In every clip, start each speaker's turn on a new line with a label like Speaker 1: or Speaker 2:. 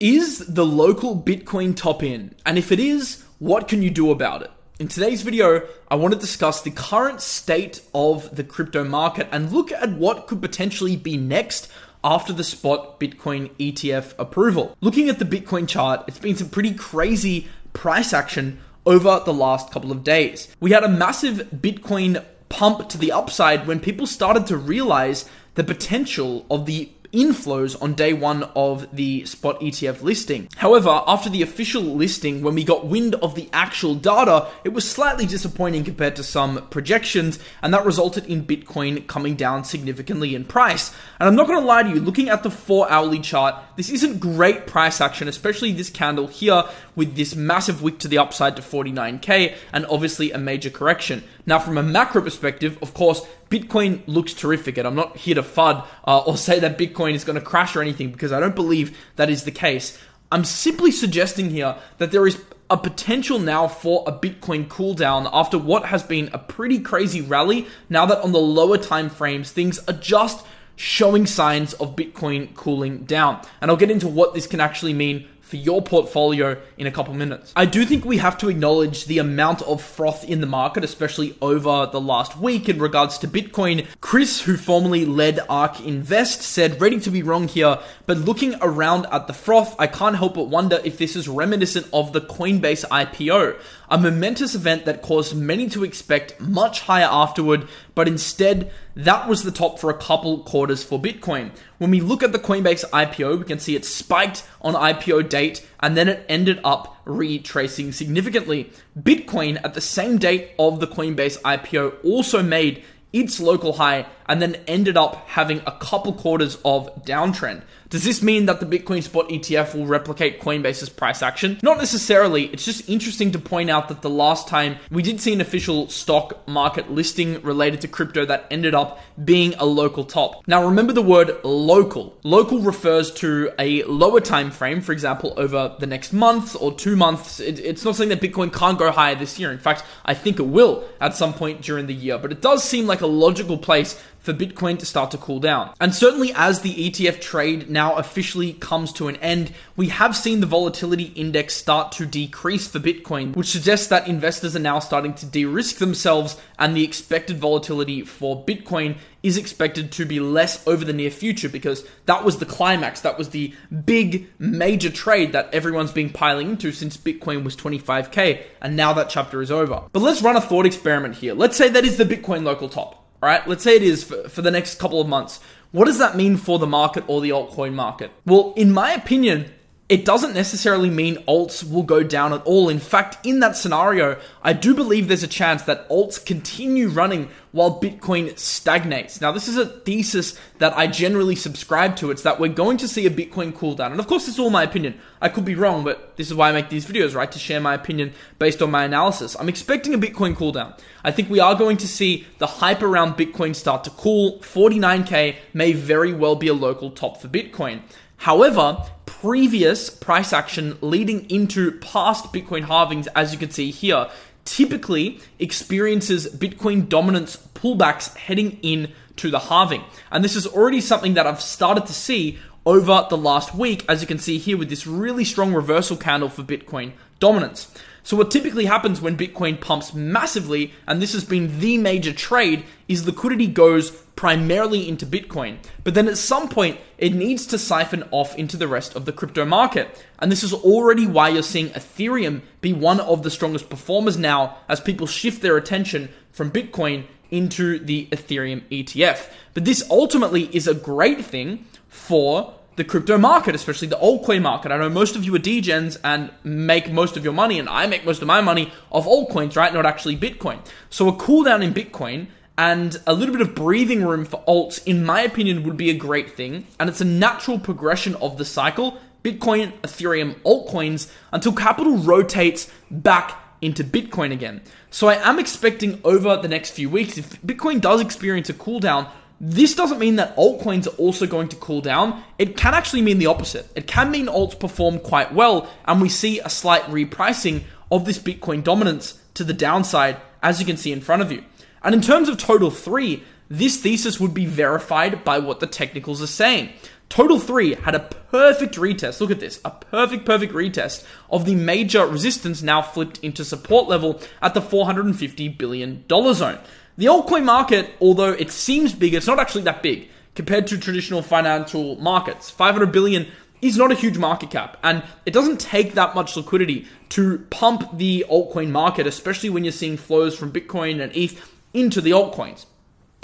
Speaker 1: Is the local Bitcoin top in? And if it is, what can you do about it? In today's video, I want to discuss the current state of the crypto market and look at what could potentially be next after the spot Bitcoin ETF approval. Looking at the Bitcoin chart, it's been some pretty crazy price action over the last couple of days. We had a massive Bitcoin pump to the upside when people started to realize the potential of the inflows on day one of the spot ETF listing. However, after the official listing, when we got wind of the actual data, it was slightly disappointing compared to some projections, and that resulted in Bitcoin coming down significantly in price. And I'm not to lie to you, looking at the four hourly chart, this isn't great price action, especially this candle here with this massive wick to the upside to 49k and obviously a major correction. Now, from a macro perspective, of course, Bitcoin looks terrific, and I'm not here to FUD uh, or say that Bitcoin is going to crash or anything because I don't believe that is the case. I'm simply suggesting here that there is a potential now for a Bitcoin cooldown after what has been a pretty crazy rally. Now that on the lower time frames, things are just showing signs of Bitcoin cooling down. And I'll get into what this can actually mean for your portfolio in a couple minutes. I do think we have to acknowledge the amount of froth in the market, especially over the last week in regards to Bitcoin. Chris, who formerly led ARK Invest, said, ready to be wrong here, but looking around at the froth, I can't help but wonder if this is reminiscent of the Coinbase IPO, a momentous event that caused many to expect much higher afterward, but instead, that was the top for a couple quarters for Bitcoin. When we look at the Coinbase IPO, we can see it spiked on IPO date and then it ended up retracing significantly. Bitcoin at the same date of the Coinbase IPO also made its local high and then ended up having a couple quarters of downtrend. Does this mean that the Bitcoin spot ETF will replicate Coinbase's price action? Not necessarily. It's just interesting to point out that the last time we did see an official stock market listing related to crypto that ended up being a local top. Now remember the word local. Local refers to a lower time frame, for example, over the next month or two months. It, it's not saying that Bitcoin can't go higher this year. In fact, I think it will at some point during the year, but it does seem like a logical place for Bitcoin to start to cool down. And certainly as the ETF trade now officially comes to an end, we have seen the volatility index start to decrease for Bitcoin, which suggests that investors are now starting to de risk themselves and the expected volatility for Bitcoin is expected to be less over the near future because that was the climax. That was the big major trade that everyone's been piling into since Bitcoin was 25k, and now that chapter is over. But let's run a thought experiment here. Let's say that is the Bitcoin local top. All right, let's say it is for, for the next couple of months. What does that mean for the market or the altcoin market? Well, in my opinion, it doesn't necessarily mean alts will go down at all. In fact, in that scenario, I do believe there's a chance that alts continue running while Bitcoin stagnates. Now, this is a thesis that I generally subscribe to. It's that we're going to see a Bitcoin cool down. And of course, it's all my opinion. I could be wrong, but this is why I make these videos, right? To share my opinion based on my analysis. I'm expecting a Bitcoin cool down. I think we are going to see the hype around Bitcoin start to cool. 49K may very well be a local top for Bitcoin. However, previous price action leading into past Bitcoin halvings, as you can see here, typically experiences Bitcoin dominance pullbacks heading in to the halving. And this is already something that I've started to see over the last week, as you can see here with this really strong reversal candle for Bitcoin dominance. So what typically happens when Bitcoin pumps massively, and this has been the major trade, is liquidity goes primarily into Bitcoin. But then at some point, it needs to siphon off into the rest of the crypto market. And this is already why you're seeing Ethereum be one of the strongest performers now as people shift their attention from Bitcoin into the Ethereum ETF. But this ultimately is a great thing for the crypto market, especially the altcoin market. I know most of you are degens and make most of your money, and I make most of my money off altcoins, right? Not actually Bitcoin. So a cool down in Bitcoin and a little bit of breathing room for alts, in my opinion, would be a great thing. And it's a natural progression of the cycle Bitcoin, Ethereum, altcoins until capital rotates back into Bitcoin again. So I am expecting over the next few weeks, if Bitcoin does experience a cool down, this doesn't mean that altcoins are also going to cool down. It can actually mean the opposite. It can mean alts perform quite well, and we see a slight repricing of this Bitcoin dominance to the downside, as you can see in front of you. And in terms of total three, this thesis would be verified by what the technicals are saying. Total 3 had a perfect retest. Look at this. A perfect, perfect retest of the major resistance now flipped into support level at the $450 billion zone. The altcoin market, although it seems big, it's not actually that big compared to traditional financial markets. 500 billion is not a huge market cap, and it doesn't take that much liquidity to pump the altcoin market, especially when you're seeing flows from Bitcoin and ETH into the altcoins.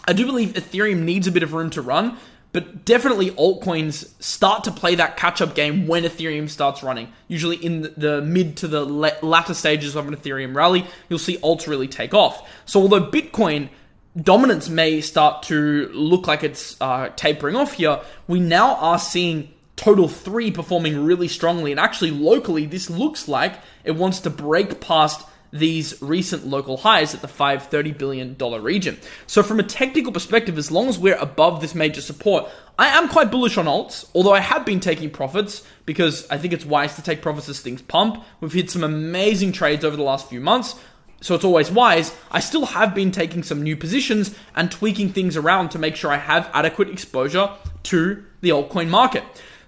Speaker 1: I do believe Ethereum needs a bit of room to run, but definitely altcoins start to play that catch up game when Ethereum starts running. Usually in the mid to the latter stages of an Ethereum rally, you'll see alts really take off. So although Bitcoin dominance may start to look like it's uh, tapering off here, we now are seeing Total 3 performing really strongly. And actually, locally, this looks like it wants to break past these recent local highs at the $530 billion region. So, from a technical perspective, as long as we're above this major support, I am quite bullish on alts, although I have been taking profits because I think it's wise to take profits as things pump. We've hit some amazing trades over the last few months. So it's always wise. I still have been taking some new positions and tweaking things around to make sure I have adequate exposure to the altcoin market.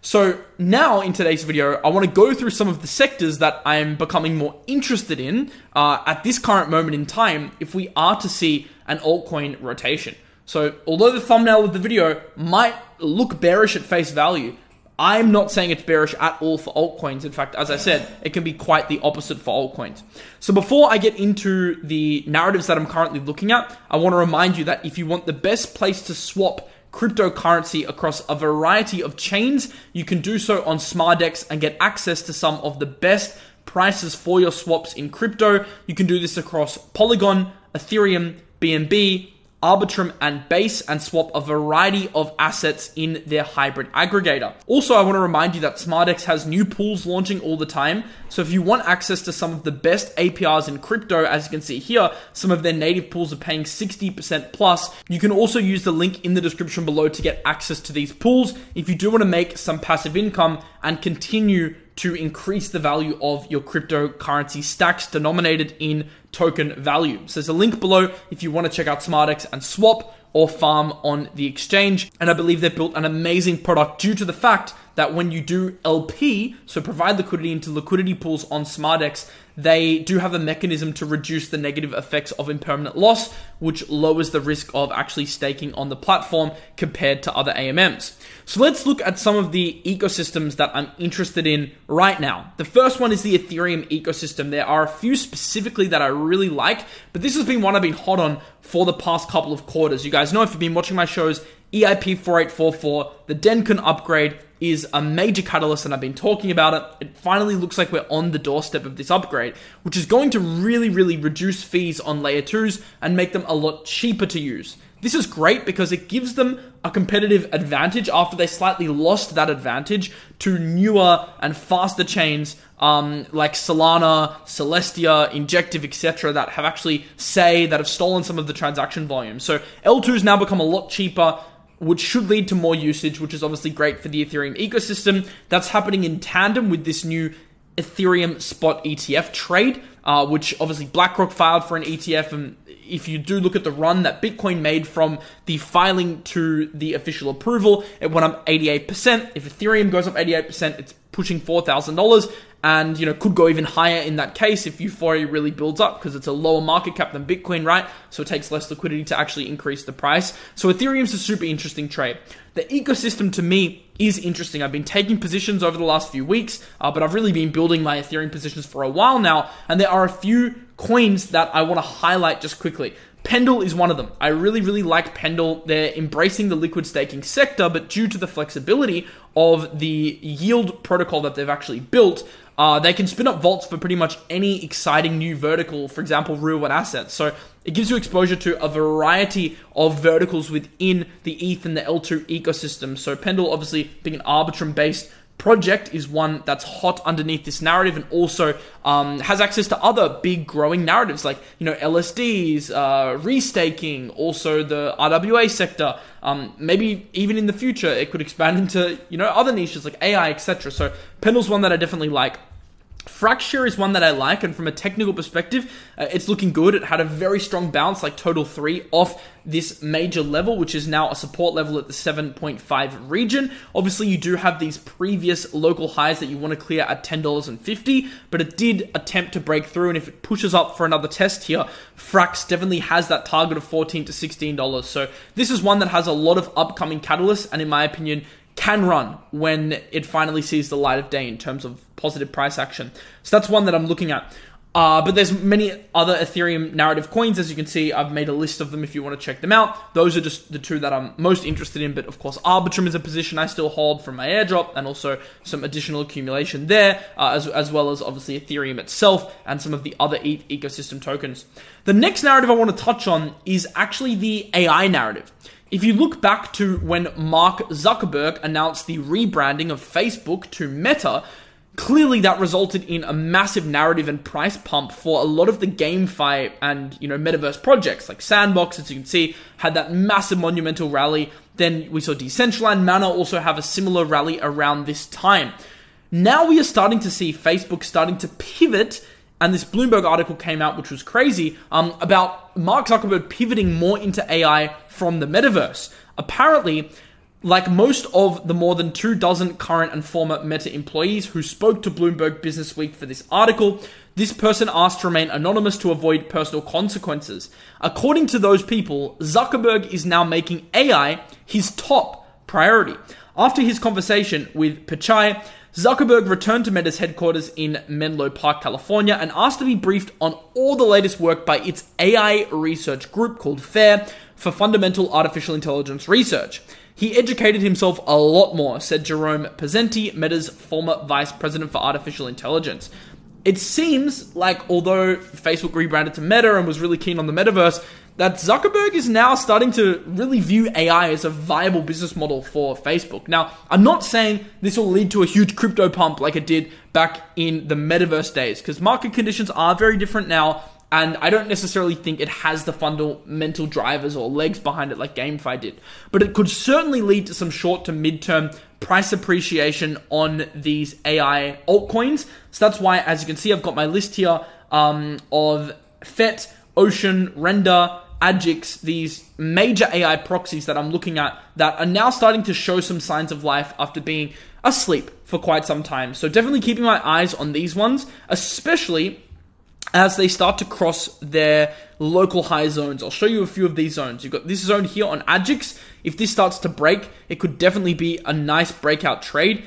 Speaker 1: So now in today's video, I want to go through some of the sectors that I am becoming more interested in uh, at this current moment in time if we are to see an altcoin rotation. So although the thumbnail of the video might look bearish at face value, I'm not saying it's bearish at all for altcoins. In fact, as I said, it can be quite the opposite for altcoins. So before I get into the narratives that I'm currently looking at, I want to remind you that if you want the best place to swap cryptocurrency across a variety of chains. You can do so on Smardex and get access to some of the best prices for your swaps in crypto. You can do this across Polygon, Ethereum, BNB, Arbitrum, and Base and swap a variety of assets in their hybrid aggregator. Also, I want to remind you that Smardex has new pools launching all the time. So if you want access to some of the best APRs in crypto, as you can see here, some of their native pools are paying 60% plus. You can also use the link in the description below to get access to these pools if you do want to make some passive income and continue to increase the value of your cryptocurrency stacks denominated in token value. So there's a link below if you want to check out Smardex and swap or farm on the exchange. And I believe they've built an amazing product due to the fact that when you do LP, so provide liquidity into liquidity pools on Smardex, they do have a mechanism to reduce the negative effects of impermanent loss, which lowers the risk of actually staking on the platform compared to other AMMs. So let's look at some of the ecosystems that I'm interested in right now. The first one is the Ethereum ecosystem. There are a few specifically that I really like, but this has been one I've been hot on for the past couple of quarters. You guys know if you've been watching my shows, EIP 4844, the Dencun upgrade, is a major catalyst, and I've been talking about it. It finally looks like we're on the doorstep of this upgrade, which is going to really, really reduce fees on layer 2s and make them a lot cheaper to use. This is great because it gives them a competitive advantage after they slightly lost that advantage to newer and faster chains um, like Solana, Celestia, Injective, etc., that have actually say that have stolen some of the transaction volume. So L2's now become a lot cheaper which should lead to more usage, which is obviously great for the Ethereum ecosystem. That's happening in tandem with this new Ethereum spot ETF trade, uh, which obviously BlackRock filed for an ETF. And if you do look at the run that Bitcoin made from the filing to the official approval, it went up 88%. If Ethereum goes up 88%, it's pushing $4,000 and you know could go even higher in that case if euphoria really builds up because it's a lower market cap than bitcoin right? So it takes less liquidity to actually increase the price. So ethereum's a super interesting trade. The ecosystem to me is interesting. I've been taking positions over the last few weeks uh, but i've really been building my ethereum positions for a while now and there are a few coins that i want to highlight just quickly. Pendle is one of them. I really, really like Pendle. They're embracing the liquid staking sector, but due to the flexibility of the yield protocol that they've actually built, uh, they can spin up vaults for pretty much any exciting new vertical, for example, real world assets. So it gives you exposure to a variety of verticals within the ETH and the L2 ecosystem. So Pendle, obviously, being an Arbitrum based project is one that's hot underneath this narrative and also um, has access to other big growing narratives like you know LSDs, uh, restaking, also the RWA sector. Um, maybe even in the future it could expand into you know other niches like AI, etc. So Pendle's one that I definitely like. Fracture is one that I like, and from a technical perspective, uh, it's looking good. It had a very strong bounce, like total three, off this major level, which is now a support level at the 7.5 region. Obviously, you do have these previous local highs that you want to clear at $10.50, but it did attempt to break through, and if it pushes up for another test here, Frax definitely has that target of 14 to $16. So this is one that has a lot of upcoming catalysts, and in my opinion, can run when it finally sees the light of day in terms of positive price action. So that's one that I'm looking at. Uh, but there's many other Ethereum narrative coins, as you can see. I've made a list of them if you want to check them out. Those are just the two that I'm most interested in. But of course, Arbitrum is a position I still hold from my airdrop, and also some additional accumulation there, uh, as, as well as obviously Ethereum itself and some of the other ETH ecosystem tokens. The next narrative I want to touch on is actually the AI narrative. If you look back to when Mark Zuckerberg announced the rebranding of Facebook to Meta, clearly that resulted in a massive narrative and price pump for a lot of the GameFi and you know metaverse projects like Sandbox, as you can see, had that massive monumental rally. Then we saw Decentraland Mana also have a similar rally around this time. Now we are starting to see Facebook starting to pivot and this Bloomberg article came out, which was crazy, um, about Mark Zuckerberg pivoting more into AI from the metaverse. Apparently, like most of the more than two dozen current and former Meta employees who spoke to Bloomberg Business Week for this article, this person asked to remain anonymous to avoid personal consequences. According to those people, Zuckerberg is now making AI his top priority. After his conversation with Pichai, Zuckerberg returned to Meta's headquarters in Menlo Park, California, and asked to be briefed on all the latest work by its AI research group called FAIR for fundamental artificial intelligence research. He educated himself a lot more, said Jerome Pesenti, Meta's former vice president for artificial intelligence. It seems like although Facebook rebranded to Meta and was really keen on the metaverse, that Zuckerberg is now starting to really view AI as a viable business model for Facebook. Now, I'm not saying this will lead to a huge crypto pump like it did back in the metaverse days, because market conditions are very different now, and I don't necessarily think it has the fundamental drivers or legs behind it like GameFi did. But it could certainly lead to some short to mid-term price appreciation on these AI altcoins. So that's why, as you can see, I've got my list here um, of FET, Ocean, Render, Agix, these major AI proxies that I'm looking at that are now starting to show some signs of life after being asleep for quite some time. So definitely keeping my eyes on these ones, especially as they start to cross their local high zones. I'll show you a few of these zones. You've got this zone here on Agix. If this starts to break, it could definitely be a nice breakout trade.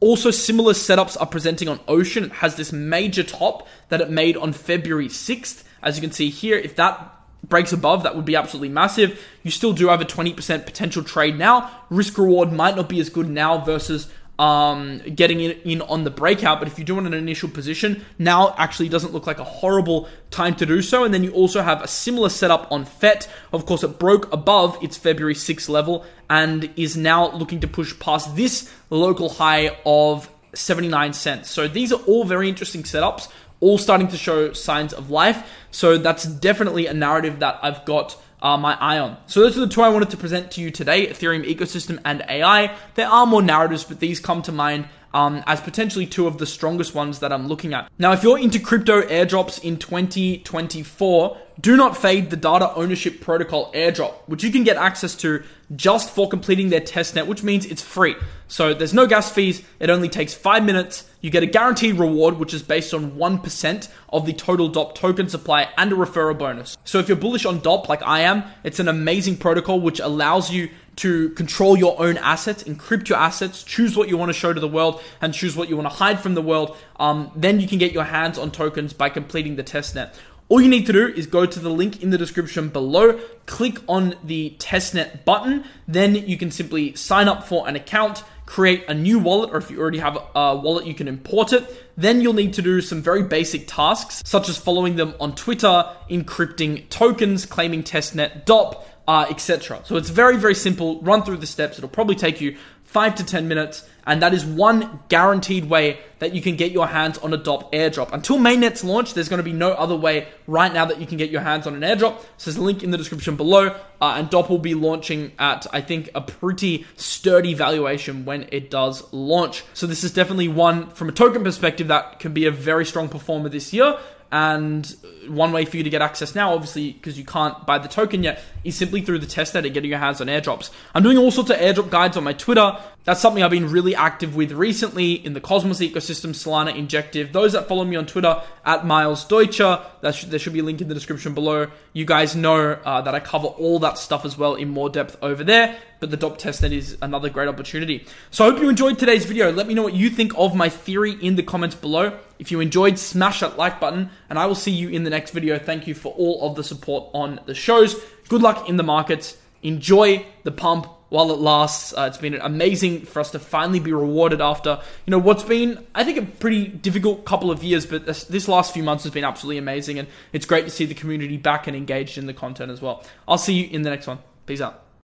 Speaker 1: Also, similar setups are presenting on Ocean. It has this major top that it made on February 6th. As you can see here, if that breaks above, that would be absolutely massive. You still do have a 20% potential trade now. Risk reward might not be as good now versus um, getting in, in on the breakout, but if you do want an initial position, now actually doesn't look like a horrible time to do so. And then you also have a similar setup on FET. Of course, it broke above its February 6 level and is now looking to push past this local high of 79 cents. So these are all very interesting setups all starting to show signs of life. So that's definitely a narrative that I've got uh, my eye on. So those are the two I wanted to present to you today: Ethereum ecosystem and AI. There are more narratives, but these come to mind um, as potentially two of the strongest ones that I'm looking at. Now, if you're into crypto airdrops in 2024, do not fade the data ownership protocol airdrop, which you can get access to just for completing their testnet, which means it's free. So there's no gas fees. It only takes five minutes. You get a guaranteed reward, which is based on 1% of the total DOP token supply and a referral bonus. So if you're bullish on DOP like I am, it's an amazing protocol which allows you to control your own assets, encrypt your assets, choose what you want to show to the world, and choose what you want to hide from the world. Um, then you can get your hands on tokens by completing the testnet. All you need to do is go to the link in the description below, click on the testnet button, then you can simply sign up for an account, create a new wallet, or if you already have a wallet, you can import it. Then you'll need to do some very basic tasks, such as following them on Twitter, encrypting tokens, claiming testnet DOP, uh, etc. So it's very, very simple. Run through the steps. It'll probably take you five to 10 minutes, and that is one guaranteed way that you can get your hands on a DOP airdrop. Until mainnet's launch, there's going to be no other way right now that you can get your hands on an airdrop. So there's a link in the description below, uh, and DOP will be launching at, I think, a pretty sturdy valuation when it does launch. So this is definitely one, from a token perspective, that can be a very strong performer this year. And one way for you to get access now, obviously, because you can't buy the token yet, is simply through the testnet and getting your hands on airdrops. I'm doing all sorts of airdrop guides on my Twitter. That's something I've been really active with recently in the Cosmos ecosystem, Solana Injective. Those that follow me on Twitter at Miles Deutscher, should, there should be a link in the description below. You guys know uh, that I cover all that stuff as well in more depth over there. But the DOP testnet is another great opportunity. So I hope you enjoyed today's video. Let me know what you think of my theory in the comments below. If you enjoyed, smash that like button, and I will see you in the next video. Thank you for all of the support on the shows. Good luck in the markets. Enjoy the pump while it lasts. Uh, it's been amazing for us to finally be rewarded after, you know, what's been, I think, a pretty difficult couple of years, but this, this, last few months has been absolutely amazing, and it's great to see the community back and engaged in the content as well. I'll see you in the next one. Peace out.